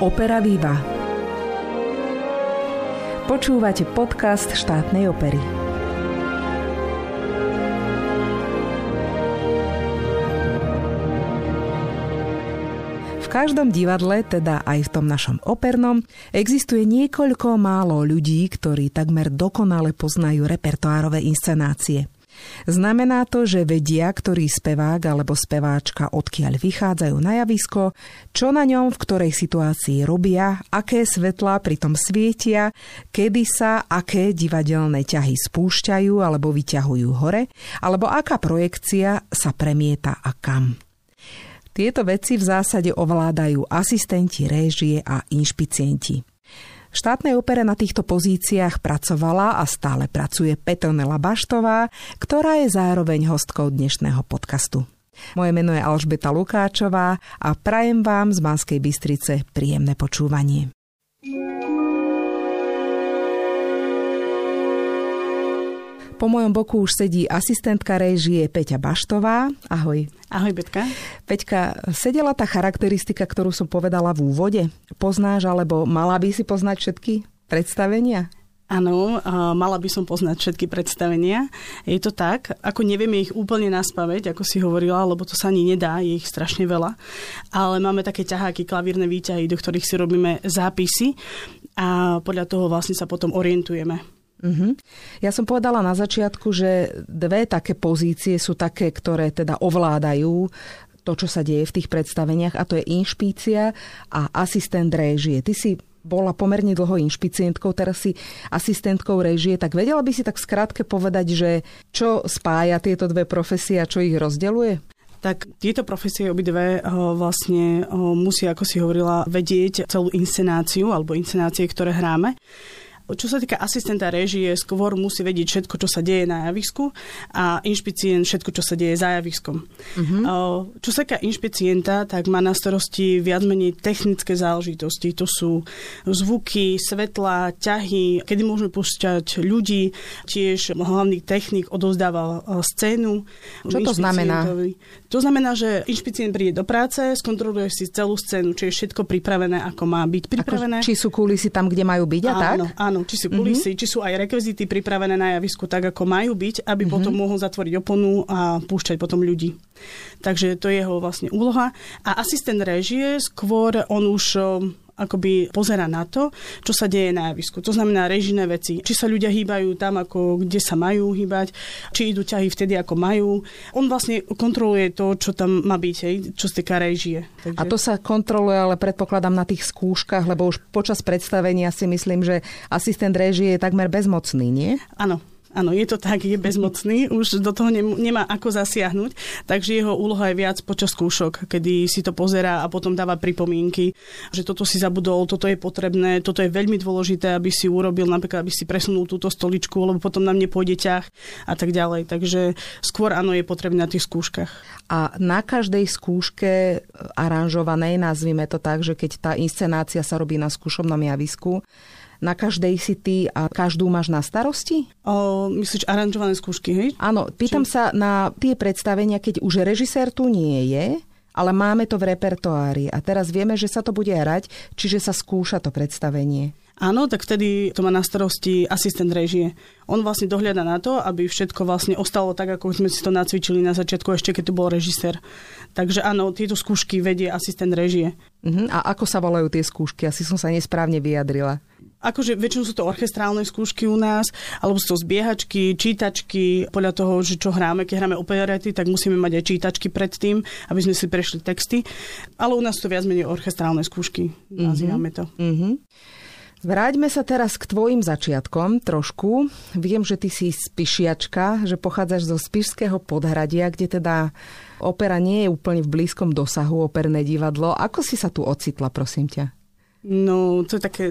Opera Viva. Počúvate podcast štátnej opery. V každom divadle, teda aj v tom našom opernom, existuje niekoľko málo ľudí, ktorí takmer dokonale poznajú repertoárové inscenácie – Znamená to, že vedia, ktorý spevák alebo speváčka odkiaľ vychádzajú na javisko, čo na ňom v ktorej situácii robia, aké svetlá pritom svietia, kedy sa aké divadelné ťahy spúšťajú alebo vyťahujú hore, alebo aká projekcia sa premieta a kam. Tieto veci v zásade ovládajú asistenti réžie a inšpicienti. V štátnej opere na týchto pozíciách pracovala a stále pracuje Petronela Baštová, ktorá je zároveň hostkou dnešného podcastu. Moje meno je Alžbeta Lukáčová a prajem vám z Banskej Bystrice príjemné počúvanie. Po mojom boku už sedí asistentka režie Peťa Baštová. Ahoj. Ahoj, Betka. Peťka, sedela tá charakteristika, ktorú som povedala v úvode? Poznáš, alebo mala by si poznať všetky predstavenia? Áno, mala by som poznať všetky predstavenia. Je to tak, ako nevieme ich úplne naspaveť, ako si hovorila, lebo to sa ani nedá, je ich strašne veľa. Ale máme také ťaháky, klavírne výťahy, do ktorých si robíme zápisy a podľa toho vlastne sa potom orientujeme. Uh-huh. Ja som povedala na začiatku, že dve také pozície sú také, ktoré teda ovládajú to, čo sa deje v tých predstaveniach a to je inšpícia a asistent réžie. Ty si bola pomerne dlho inšpicientkou, teraz si asistentkou režie, tak vedela by si tak skrátke povedať, že čo spája tieto dve profesie a čo ich rozdeluje? tak tieto profesie obidve vlastne musia, ako si hovorila, vedieť celú inscenáciu alebo inscenácie, ktoré hráme. Čo sa týka asistenta režie, skôr musí vedieť všetko, čo sa deje na javisku a inšpicient všetko, čo sa deje za javiskom. Uh-huh. Čo sa týka inšpicienta, tak má na starosti viac menej technické záležitosti. To sú zvuky, svetla, ťahy, kedy môžeme pušťať ľudí, tiež hlavný technik odovzdáva scénu. Čo to znamená? To znamená, že inšpicient príde do práce, skontroluje si celú scénu, či je všetko pripravené, ako má byť pripravené. Ako, či sú kulisy tam, kde majú byť a áno, tak? Áno, či sú kulisy, mm-hmm. či sú aj rekvizity pripravené na javisku tak, ako majú byť, aby mm-hmm. potom mohol zatvoriť oponu a púšťať potom ľudí. Takže to je jeho vlastne úloha. A asistent režie, skôr on už akoby pozera na to, čo sa deje na javisku. To znamená režijné veci. Či sa ľudia hýbajú tam, ako kde sa majú hýbať, či idú ťahy vtedy, ako majú. On vlastne kontroluje to, čo tam má byť, hej, čo z týka režie. Takže... A to sa kontroluje, ale predpokladám na tých skúškach, lebo už počas predstavenia si myslím, že asistent režie je takmer bezmocný, nie? Áno, Áno, je to tak, je bezmocný, už do toho nemá ako zasiahnuť, takže jeho úloha je viac počas skúšok, kedy si to pozerá a potom dáva pripomienky, že toto si zabudol, toto je potrebné, toto je veľmi dôležité, aby si urobil, napríklad, aby si presunul túto stoličku, lebo potom na mne pôjde ťah a tak ďalej. Takže skôr áno, je potrebné na tých skúškach. A na každej skúške aranžovanej, nazvime to tak, že keď tá inscenácia sa robí na skúšobnom javisku, na každej si ty a každú máš na starosti? O, myslíš aranžované skúšky, hej? Áno, pýtam Či... sa na tie predstavenia, keď už režisér tu nie je, ale máme to v repertoári a teraz vieme, že sa to bude hrať, čiže sa skúša to predstavenie. Áno, tak vtedy to má na starosti asistent režie. On vlastne dohľada na to, aby všetko vlastne ostalo tak, ako sme si to nacvičili na začiatku, ešte keď tu bol režisér. Takže áno, tieto skúšky vedie asistent režie. Uh-huh. A ako sa volajú tie skúšky? Asi som sa nesprávne vyjadrila akože väčšinou sú to orchestrálne skúšky u nás, alebo sú to zbiehačky, čítačky, podľa toho, že čo hráme, keď hráme operety, tak musíme mať aj čítačky predtým, aby sme si prešli texty. Ale u nás sú to viac menej orchestrálne skúšky, mm-hmm. nazývame to. Mm-hmm. Vráťme sa teraz k tvojim začiatkom trošku. Viem, že ty si spišiačka, že pochádzaš zo Spišského podhradia, kde teda opera nie je úplne v blízkom dosahu, operné divadlo. Ako si sa tu ocitla, prosím ťa? No, to je také,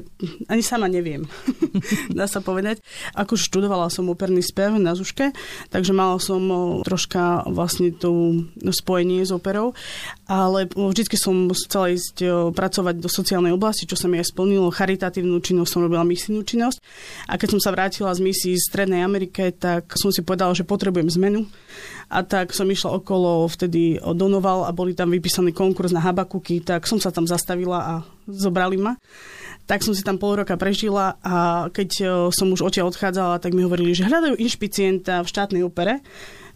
ani sama neviem, dá sa povedať. Ako študovala som operný spev na Zuške, takže mala som troška vlastne to spojenie s operou, ale vždy som chcela ísť pracovať do sociálnej oblasti, čo sa mi aj splnilo. Charitatívnu činnosť som robila misijnú činnosť a keď som sa vrátila z misií z Strednej Amerike, tak som si povedala, že potrebujem zmenu a tak som išla okolo vtedy Donoval a boli tam vypísaný konkurs na Habakuky, tak som sa tam zastavila a zobrali ma. Tak som si tam pol roka prežila a keď e, som už odtiaľ odchádzala, tak mi hovorili, že hľadajú inšpicienta v štátnej opere.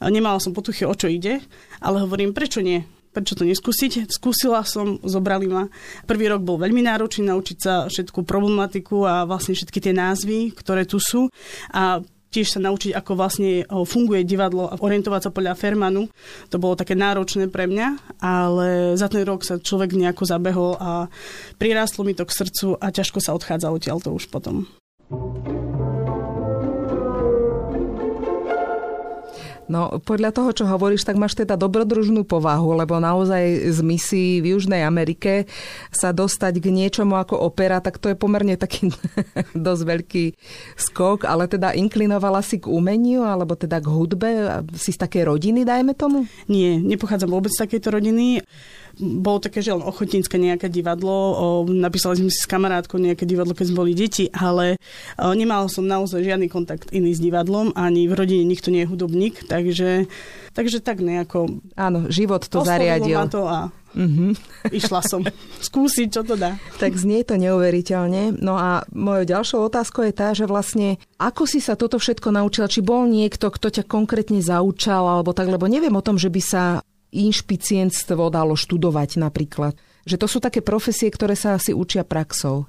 Nemala som potuchy, o čo ide, ale hovorím, prečo nie? prečo to neskúsiť? Skúsila som, zobrali ma. Prvý rok bol veľmi náročný naučiť sa všetku problematiku a vlastne všetky tie názvy, ktoré tu sú. A tiež sa naučiť, ako vlastne funguje divadlo a orientovať sa podľa Fermanu. To bolo také náročné pre mňa, ale za ten rok sa človek nejako zabehol a prirástlo mi to k srdcu a ťažko sa odchádza odtiaľ to už potom. No podľa toho, čo hovoríš, tak máš teda dobrodružnú povahu, lebo naozaj z misií v Južnej Amerike sa dostať k niečomu ako opera, tak to je pomerne taký dosť veľký skok, ale teda inklinovala si k umeniu, alebo teda k hudbe? Si z takej rodiny, dajme tomu? Nie, nepochádzam vôbec z takejto rodiny bolo také, že len ochotnícke nejaké divadlo, o, napísali sme si s kamarátkou nejaké divadlo, keď sme boli deti, ale o, nemal som naozaj žiadny kontakt iný s divadlom, ani v rodine nikto nie je hudobník, takže, takže tak nejako... Áno, život to zariadil. ma to a Mm-hmm. Išla som skúsiť, čo to dá. Tak znie to neuveriteľne. No a mojou ďalšou otázkou je tá, že vlastne ako si sa toto všetko naučila? Či bol niekto, kto ťa konkrétne zaučal, alebo tak, lebo neviem o tom, že by sa inšpicientstvo dalo študovať napríklad. Že to sú také profesie, ktoré sa asi učia praxou.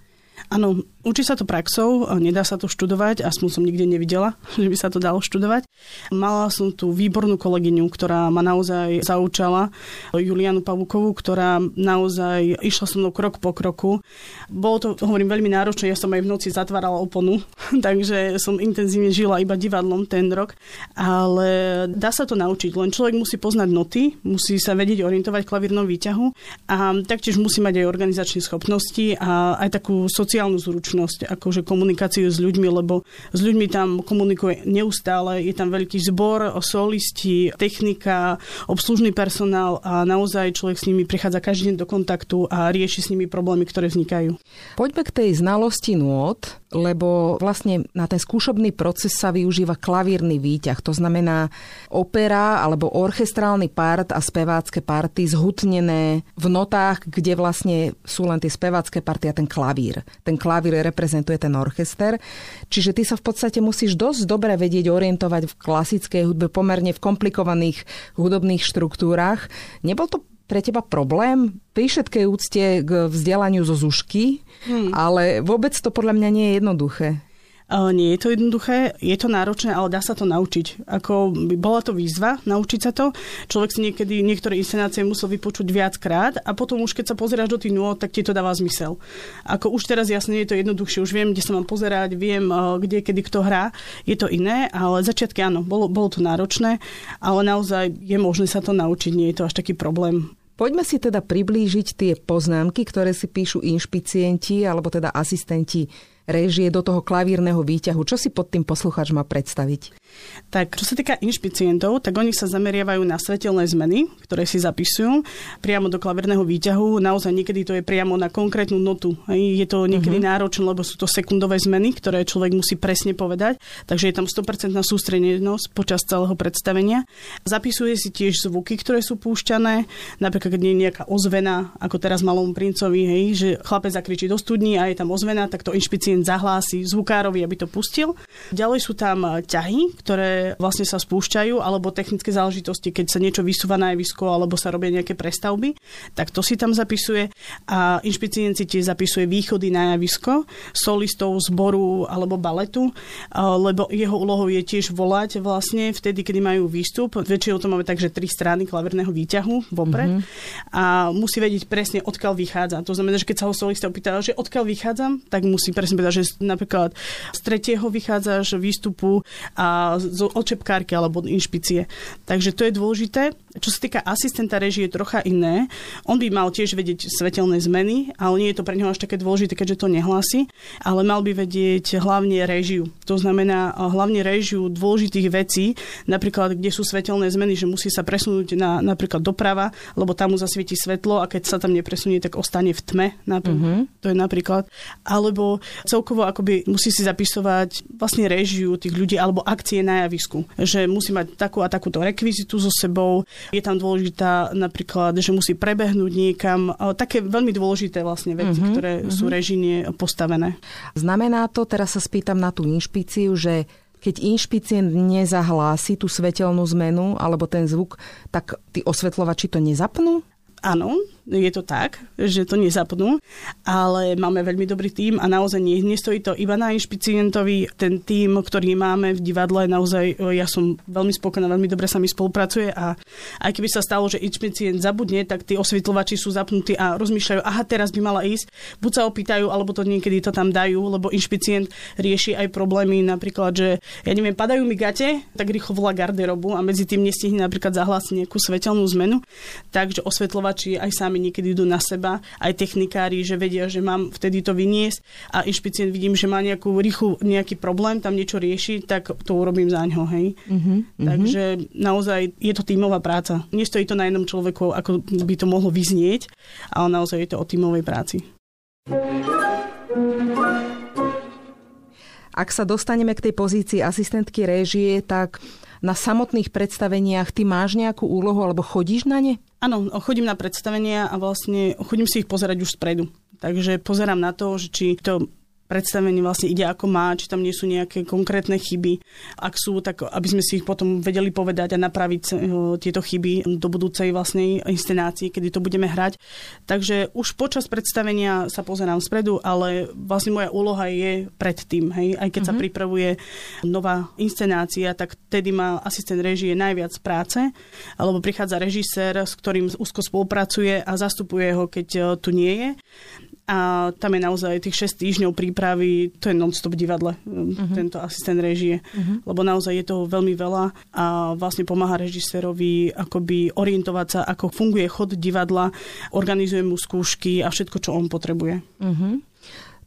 Áno, Učí sa to praxou, nedá sa to študovať, aspoň som nikde nevidela, že by sa to dalo študovať. Mala som tu výbornú kolegyňu, ktorá ma naozaj zaučala, Julianu Pavukovú, ktorá naozaj išla so mnou krok po kroku. Bolo to, hovorím, veľmi náročné, ja som aj v noci zatvárala oponu, takže som intenzívne žila iba divadlom ten rok, ale dá sa to naučiť, len človek musí poznať noty, musí sa vedieť orientovať v klavírnom výťahu a taktiež musí mať aj organizačné schopnosti a aj takú sociálnu zručnosť zručnosť, akože komunikáciu s ľuďmi, lebo s ľuďmi tam komunikuje neustále, je tam veľký zbor, solisti, technika, obslužný personál a naozaj človek s nimi prichádza každý deň do kontaktu a rieši s nimi problémy, ktoré vznikajú. Poďme k tej znalosti nôd, lebo vlastne na ten skúšobný proces sa využíva klavírny výťah. To znamená opera alebo orchestrálny part a spevácké party zhutnené v notách, kde vlastne sú len tie spevácké party a ten klavír. Ten klavír reprezentuje ten orchester. Čiže ty sa v podstate musíš dosť dobre vedieť orientovať v klasickej hudbe, pomerne v komplikovaných hudobných štruktúrach. Nebol to pre teba problém pri všetkej úcte k vzdelaniu zo zušky, hmm. ale vôbec to podľa mňa nie je jednoduché. Nie je to jednoduché, je to náročné, ale dá sa to naučiť. Ako bola to výzva naučiť sa to. Človek si niekedy niektoré inscenácie musel vypočuť viackrát a potom už keď sa pozeráš do tých nôd, tak ti to dáva zmysel. Ako už teraz jasne je to jednoduchšie, už viem, kde sa mám pozerať, viem, kde, kedy kto hrá. Je to iné, ale začiatky áno, bolo, bolo to náročné, ale naozaj je možné sa to naučiť, nie je to až taký problém. Poďme si teda priblížiť tie poznámky, ktoré si píšu inšpicienti alebo teda asistenti režie do toho klavírneho výťahu. Čo si pod tým poslucháč má predstaviť? Tak, čo sa týka inšpicientov, tak oni sa zameriavajú na svetelné zmeny, ktoré si zapisujú priamo do klavírneho výťahu. Naozaj niekedy to je priamo na konkrétnu notu. Je to niekedy uh-huh. náročné, lebo sú to sekundové zmeny, ktoré človek musí presne povedať. Takže je tam 100% sústredenosť počas celého predstavenia. Zapisuje si tiež zvuky, ktoré sú púšťané. Napríklad, keď je nejaká ozvena, ako teraz malom princovi, hej, že chlapec zakričí do studní a je tam ozvena, tak to inšpicient zahlási zvukárovi, aby to pustil. Ďalej sú tam ťahy, ktoré vlastne sa spúšťajú, alebo technické záležitosti, keď sa niečo vysúva na javisko, alebo sa robia nejaké prestavby, tak to si tam zapisuje. A inšpicient si tiež zapisuje východy na javisko solistov zboru alebo baletu, lebo jeho úlohou je tiež volať vlastne vtedy, kedy majú výstup. Väčšinou to máme tak, že tri strany klaverného výťahu vopred mm-hmm. a musí vedieť presne, odkiaľ vychádza. To znamená, že keď sa ho solista opýta, že odkiaľ vychádzam, tak musí presne povedať, že napríklad z tretieho vychádzaš výstupu a z očepkárky alebo inšpicie. Takže to je dôležité. Čo sa týka asistenta režie, je trocha iné. On by mal tiež vedieť svetelné zmeny, ale nie je to pre neho až také dôležité, keďže to nehlási, ale mal by vedieť hlavne režiu. To znamená hlavne režiu dôležitých vecí, napríklad kde sú svetelné zmeny, že musí sa presunúť na napríklad doprava, lebo tam mu zasvieti svetlo a keď sa tam nepresunie, tak ostane v tme. Napríklad. Mm-hmm. To je napríklad. Alebo celkovo akoby musí si zapisovať vlastne režiu tých ľudí alebo akcie na javisku. Že musí mať takú a takúto rekvizitu so sebou, je tam dôležitá napríklad, že musí prebehnúť niekam. Také veľmi dôležité vlastne veci, uh-huh, ktoré uh-huh. sú režine postavené. Znamená to, teraz sa spýtam na tú inšpíciu, že keď inšpicient nezahlási tú svetelnú zmenu alebo ten zvuk, tak tí osvetľovači to nezapnú? Áno, je to tak, že to nezapnú, ale máme veľmi dobrý tím a naozaj nie, nestojí to iba na inšpicientovi. Ten tím, ktorý máme v divadle, naozaj ja som veľmi spokojná, veľmi dobre sa mi spolupracuje a aj keby sa stalo, že inšpicient zabudne, tak tí osvetľovači sú zapnutí a rozmýšľajú, aha, teraz by mala ísť, buď sa opýtajú, alebo to niekedy to tam dajú, lebo inšpicient rieši aj problémy, napríklad, že ja neviem, padajú mi gate, tak rýchlo volá garderobu a medzi tým nestihne napríklad zahlásiť nejakú svetelnú zmenu. Takže osvetľovači aj sami niekedy idú na seba, aj technikári, že vedia, že mám vtedy to vyniesť a inšpicient vidím, že má nejakú rýchlu, nejaký problém, tam niečo rieši, tak to urobím za ňo, hej. Uh-huh, Takže naozaj je to tímová práca. Nestojí to na jednom človeku, ako by to mohlo vyznieť, ale naozaj je to o tímovej práci. Ak sa dostaneme k tej pozícii asistentky réžie, tak na samotných predstaveniach ty máš nejakú úlohu alebo chodíš na ne? Áno, chodím na predstavenia a vlastne chodím si ich pozerať už spredu. Takže pozerám na to, že či to predstavenie vlastne ide ako má, či tam nie sú nejaké konkrétne chyby. Ak sú, tak aby sme si ich potom vedeli povedať a napraviť eh, tieto chyby do budúcej vlastnej inscenácii, kedy to budeme hrať. Takže už počas predstavenia sa pozerám spredu, ale vlastne moja úloha je predtým. Hej? Aj keď uh-huh. sa mhm. pripravuje nová inscenácia, tak tedy má asistent režie najviac práce, alebo prichádza režisér, s ktorým úzko spolupracuje a zastupuje ho, keď eh, tu nie je a tam je naozaj tých 6 týždňov prípravy, to je non-stop divadle, uh-huh. tento asistent režie, uh-huh. lebo naozaj je toho veľmi veľa a vlastne pomáha režisérovi akoby orientovať sa, ako funguje chod divadla, organizuje mu skúšky a všetko, čo on potrebuje. Uh-huh.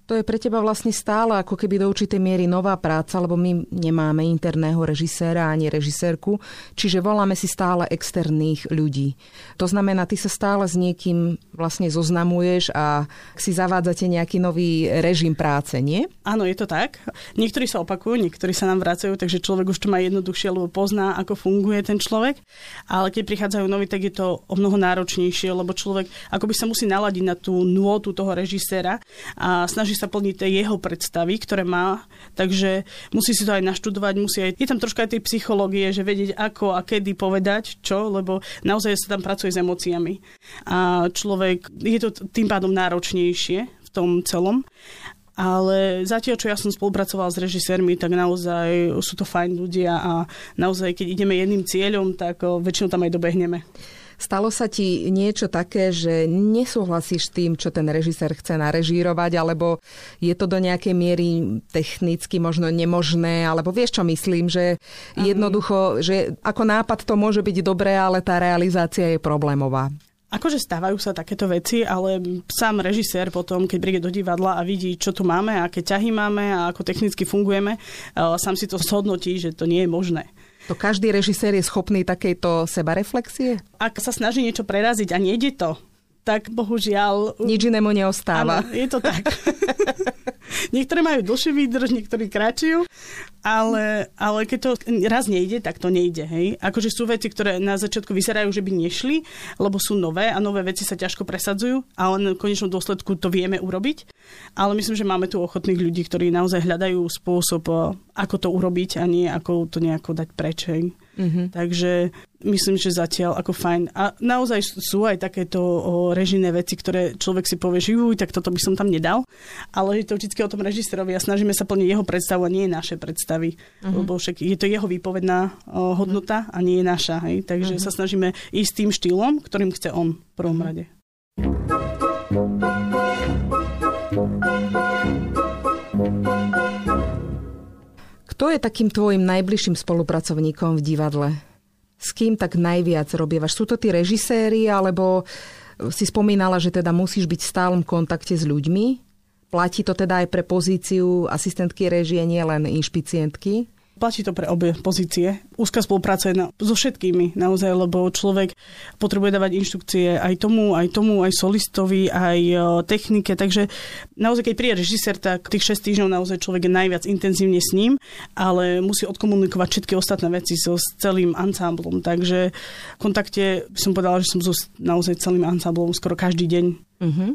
To je pre teba vlastne stále ako keby do určitej miery nová práca, lebo my nemáme interného režiséra ani režisérku, čiže voláme si stále externých ľudí. To znamená, ty sa stále s niekým vlastne zoznamuješ a si zavádzate nejaký nový režim práce, nie? Áno, je to tak. Niektorí sa opakujú, niektorí sa nám vracajú, takže človek už to má jednoduchšie, lebo pozná, ako funguje ten človek. Ale keď prichádzajú noví, tak je to o mnoho náročnejšie, lebo človek akoby sa musí naladiť na tú nôtu toho režiséra a snaží sa plniť tie jeho predstavy, ktoré má, takže musí si to aj naštudovať, musí aj, je tam troška aj tej psychológie, že vedieť ako a kedy povedať čo, lebo naozaj sa tam pracuje s emóciami. A človek, je to tým pádom náročnejšie v tom celom. Ale zatiaľ, čo ja som spolupracovala s režisérmi, tak naozaj sú to fajn ľudia a naozaj, keď ideme jedným cieľom, tak väčšinou tam aj dobehneme. Stalo sa ti niečo také, že nesúhlasíš s tým, čo ten režisér chce narežírovať, alebo je to do nejakej miery technicky možno nemožné, alebo vieš, čo myslím, že jednoducho, že ako nápad to môže byť dobré, ale tá realizácia je problémová. Akože stávajú sa takéto veci, ale sám režisér potom, keď príde do divadla a vidí, čo tu máme, aké ťahy máme a ako technicky fungujeme, sám si to zhodnotí, že to nie je možné. To každý režisér je schopný takejto sebareflexie? Ak sa snaží niečo preraziť a nejde to, tak bohužiaľ... Nič inému neostáva. Áno, je to tak. Niektoré majú dlhší výdrž, niektorí kratšiu, ale, ale keď to raz nejde, tak to nejde. Hej? Akože sú veci, ktoré na začiatku vyzerajú, že by nešli, lebo sú nové a nové veci sa ťažko presadzujú, ale v konečnom dôsledku to vieme urobiť. Ale myslím, že máme tu ochotných ľudí, ktorí naozaj hľadajú spôsob, ako to urobiť a nie ako to nejako dať preč. Hej? Mm-hmm. Takže myslím, že zatiaľ ako fajn. A naozaj sú aj takéto o, režijné veci, ktoré človek si povie, že juj, tak toto by som tam nedal. Ale je to vždy o tom režisérovi a snažíme sa plniť jeho predstavu a nie naše predstavy. Mm-hmm. Lebo však je to jeho výpovedná o, hodnota a nie je naša. Hej? Takže mm-hmm. sa snažíme ísť tým štýlom, ktorým chce on v prvom rade. Kto je takým tvojim najbližším spolupracovníkom v divadle? S kým tak najviac robievaš? Sú to tí režiséri, alebo si spomínala, že teda musíš byť v stálom kontakte s ľuďmi? Platí to teda aj pre pozíciu asistentky režie, nie len inšpicientky? Platí to pre obe pozície. Úzka spolupráca je na, so všetkými naozaj, lebo človek potrebuje dávať inštrukcie aj tomu, aj tomu, aj solistovi, aj e, technike. Takže naozaj, keď príde režisér, tak tých 6 týždňov naozaj človek je najviac intenzívne s ním, ale musí odkomunikovať všetky ostatné veci so s celým ansámblom. Takže v kontakte som povedala, že som so naozaj celým ansámblom skoro každý deň. Uh-huh.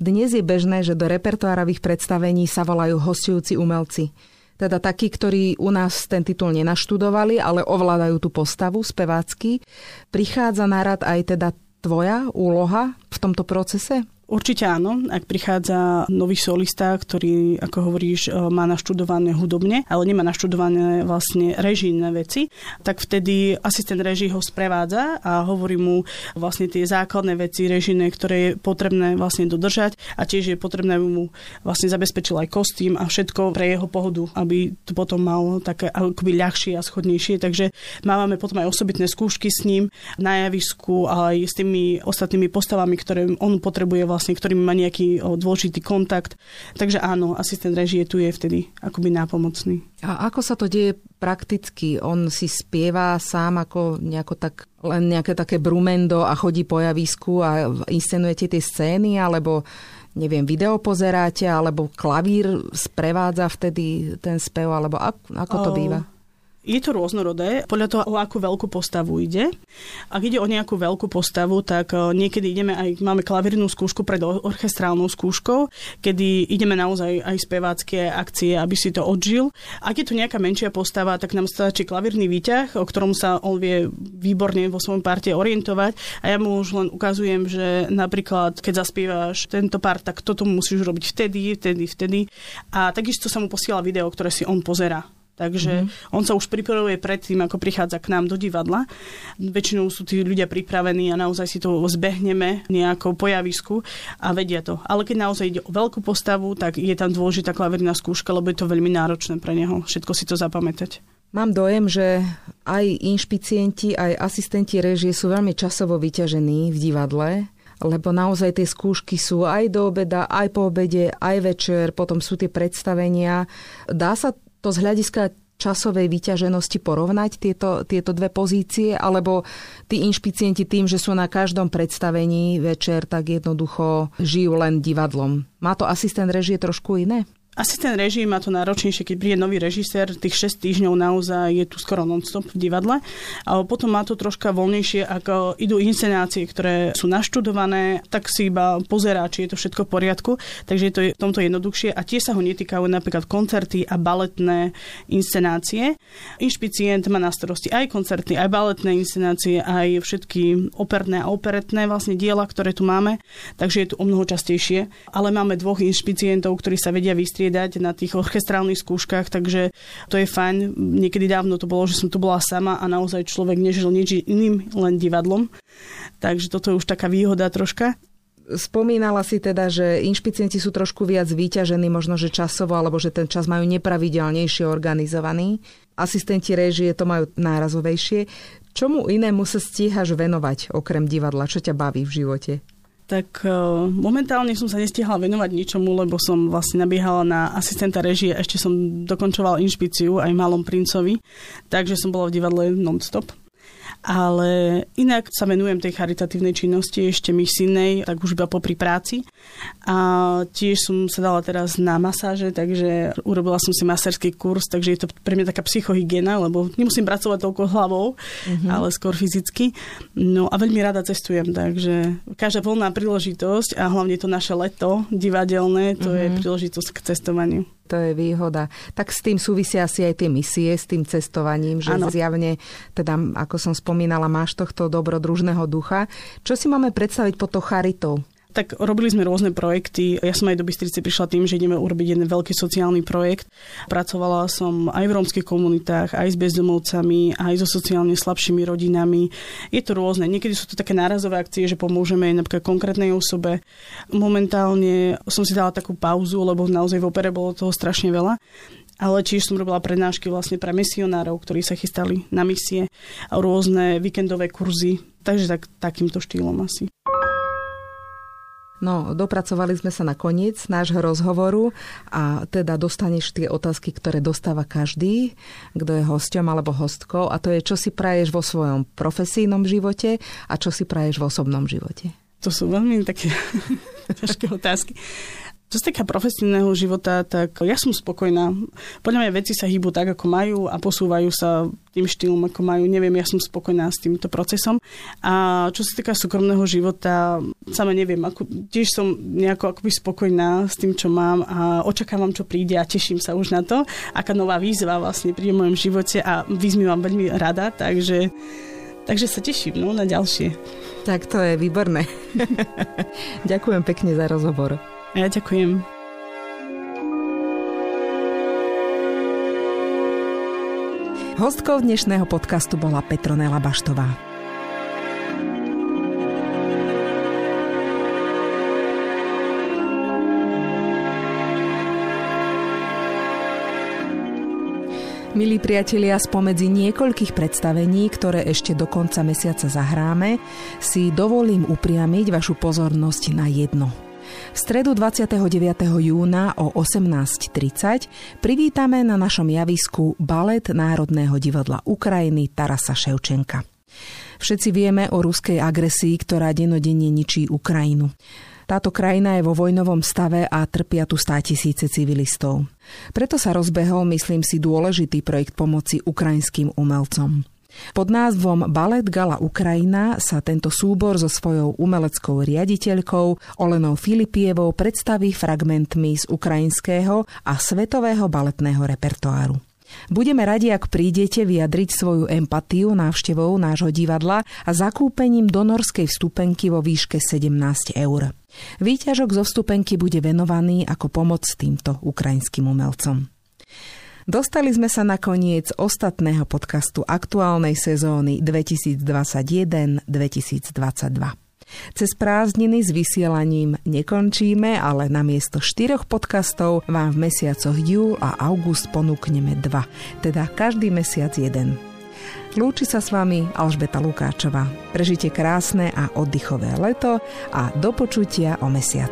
Dnes je bežné, že do repertoárových predstavení sa volajú hostujúci umelci teda takí, ktorí u nás ten titul nenaštudovali, ale ovládajú tú postavu spevácky. Prichádza na rad aj teda tvoja úloha v tomto procese? Určite áno, ak prichádza nový solista, ktorý, ako hovoríš, e, má naštudované hudobne, ale nemá naštudované vlastne režijné veci, tak vtedy asistent reží ho sprevádza a hovorí mu vlastne tie základné veci režijné, ktoré je potrebné vlastne dodržať a tiež je potrebné mu vlastne zabezpečil aj kostým a všetko pre jeho pohodu, aby to potom mal také akoby ľahšie a schodnejšie. Takže máme potom aj osobitné skúšky s ním na javisku a aj s tými ostatnými postavami, ktoré on potrebuje vlastne vlastne, ktorým má nejaký o, dôležitý kontakt. Takže áno, asistent režie tu je vtedy akoby nápomocný. A ako sa to deje prakticky? On si spieva sám ako nejako tak, len nejaké také brumendo a chodí po javisku a inscenujete tie scény, alebo neviem, video pozeráte, alebo klavír sprevádza vtedy ten spev, alebo ako to býva? Je to rôznorodé, podľa toho, o akú veľkú postavu ide. Ak ide o nejakú veľkú postavu, tak e, niekedy ideme aj, máme klavírnu skúšku pred orchestrálnou skúškou, kedy ideme naozaj aj spevácké akcie, aby si to odžil. Ak je to nejaká menšia postava, tak nám stačí klavírny výťah, o ktorom sa on vie výborne vo svojom parte orientovať a ja mu už len ukazujem, že napríklad, keď zaspievaš tento part, tak toto musíš robiť vtedy, vtedy, vtedy. A takisto sa mu posiela video, ktoré si on pozera Takže mm-hmm. on sa už pripravuje predtým, ako prichádza k nám do divadla. Väčšinou sú tí ľudia pripravení a naozaj si to zbehneme nejakou pojavisku a vedia to. Ale keď naozaj ide o veľkú postavu, tak je tam dôležitá klaverná skúška, lebo je to veľmi náročné pre neho všetko si to zapamätať. Mám dojem, že aj inšpicienti, aj asistenti režie sú veľmi časovo vyťažení v divadle, lebo naozaj tie skúšky sú aj do obeda, aj po obede, aj večer, potom sú tie predstavenia. Dá sa to z hľadiska časovej vyťaženosti porovnať tieto, tieto dve pozície, alebo tí inšpicienti tým, že sú na každom predstavení večer, tak jednoducho žijú len divadlom. Má to asistent režie trošku iné? Asi ten režim má to náročnejšie, keď príde nový režisér, tých 6 týždňov naozaj je tu skoro non-stop v divadle. A potom má to troška voľnejšie, ako idú inscenácie, ktoré sú naštudované, tak si iba pozerá, či je to všetko v poriadku. Takže je to v tomto jednoduchšie. A tie sa ho netýkajú napríklad koncerty a baletné inscenácie. Inšpicient má na starosti aj koncerty, aj baletné inscenácie, aj všetky operné a operetné vlastne diela, ktoré tu máme. Takže je tu o mnoho častejšie. Ale máme dvoch inšpicientov, ktorí sa vedia vystrieť vystriedať na tých orchestrálnych skúškach, takže to je fajn. Niekedy dávno to bolo, že som tu bola sama a naozaj človek nežil nič iným, len divadlom. Takže toto je už taká výhoda troška. Spomínala si teda, že inšpicienti sú trošku viac vyťažení, možno že časovo, alebo že ten čas majú nepravidelnejšie organizovaný. Asistenti režie to majú nárazovejšie. Čomu inému sa stíhaš venovať okrem divadla? Čo ťa baví v živote? Tak uh, momentálne som sa nestihla venovať ničomu, lebo som vlastne nabiehala na asistenta režie, ešte som dokončovala inšpíciu aj Malom princovi, takže som bola v divadle non-stop ale inak sa venujem tej charitatívnej činnosti ešte misijnej, tak už iba popri práci. A tiež som sa dala teraz na masáže, takže urobila som si maserský kurz, takže je to pre mňa taká psychohygiena, lebo nemusím pracovať toľko hlavou, mm-hmm. ale skôr fyzicky. No a veľmi rada cestujem, takže každá voľná príležitosť a hlavne to naše leto divadelné, to mm-hmm. je príležitosť k cestovaniu to je výhoda. Tak s tým súvisia asi aj tie misie, s tým cestovaním, že ano. zjavne, teda ako som spomínala, máš tohto dobrodružného ducha. Čo si máme predstaviť pod to charitou? Tak robili sme rôzne projekty. Ja som aj do Bystrice prišla tým, že ideme urobiť jeden veľký sociálny projekt. Pracovala som aj v rómskych komunitách, aj s bezdomovcami, aj so sociálne slabšími rodinami. Je to rôzne. Niekedy sú to také nárazové akcie, že pomôžeme napríklad konkrétnej osobe. Momentálne som si dala takú pauzu, lebo naozaj v opere bolo toho strašne veľa ale tiež som robila prednášky vlastne pre misionárov, ktorí sa chystali na misie, rôzne víkendové kurzy, takže tak, takýmto štýlom asi. No, dopracovali sme sa na koniec nášho rozhovoru a teda dostaneš tie otázky, ktoré dostáva každý, kto je hosťom alebo hostkou a to je, čo si praješ vo svojom profesijnom živote a čo si praješ v osobnom živote. To sú veľmi také ťažké otázky. Čo sa týka profesijného života, tak ja som spokojná. Podľa mňa veci sa hýbu tak, ako majú a posúvajú sa tým štýlom, ako majú. Neviem, ja som spokojná s týmto procesom. A čo sa týka súkromného života, sama neviem, ako, tiež som nejako akoby spokojná s tým, čo mám a očakávam, čo príde a teším sa už na to, aká nová výzva vlastne príde v mojom živote a výzvy mám veľmi rada, takže Takže sa teším no, na ďalšie. Tak to je výborné. Ďakujem pekne za rozhovor. Ja ďakujem. Hostkou dnešného podcastu bola Petronela Baštová. Milí priatelia, spomedzi niekoľkých predstavení, ktoré ešte do konca mesiaca zahráme, si dovolím upriamiť vašu pozornosť na jedno – v stredu 29. júna o 18.30 privítame na našom javisku balet Národného divadla Ukrajiny Tarasa Ševčenka. Všetci vieme o ruskej agresii, ktorá denodenne ničí Ukrajinu. Táto krajina je vo vojnovom stave a trpia tu stá tisíce civilistov. Preto sa rozbehol, myslím si, dôležitý projekt pomoci ukrajinským umelcom. Pod názvom Balet Gala Ukrajina sa tento súbor so svojou umeleckou riaditeľkou Olenou Filipievou predstaví fragmentmi z ukrajinského a svetového baletného repertoáru. Budeme radi, ak prídete vyjadriť svoju empatiu návštevou nášho divadla a zakúpením donorskej vstupenky vo výške 17 eur. Výťažok zo vstupenky bude venovaný ako pomoc týmto ukrajinským umelcom. Dostali sme sa na koniec ostatného podcastu aktuálnej sezóny 2021-2022. Cez prázdniny s vysielaním nekončíme, ale namiesto štyroch podcastov vám v mesiacoch júl a august ponúkneme dva, teda každý mesiac jeden. Lúči sa s vami Alžbeta Lukáčová. Prežite krásne a oddychové leto a do počutia o mesiac.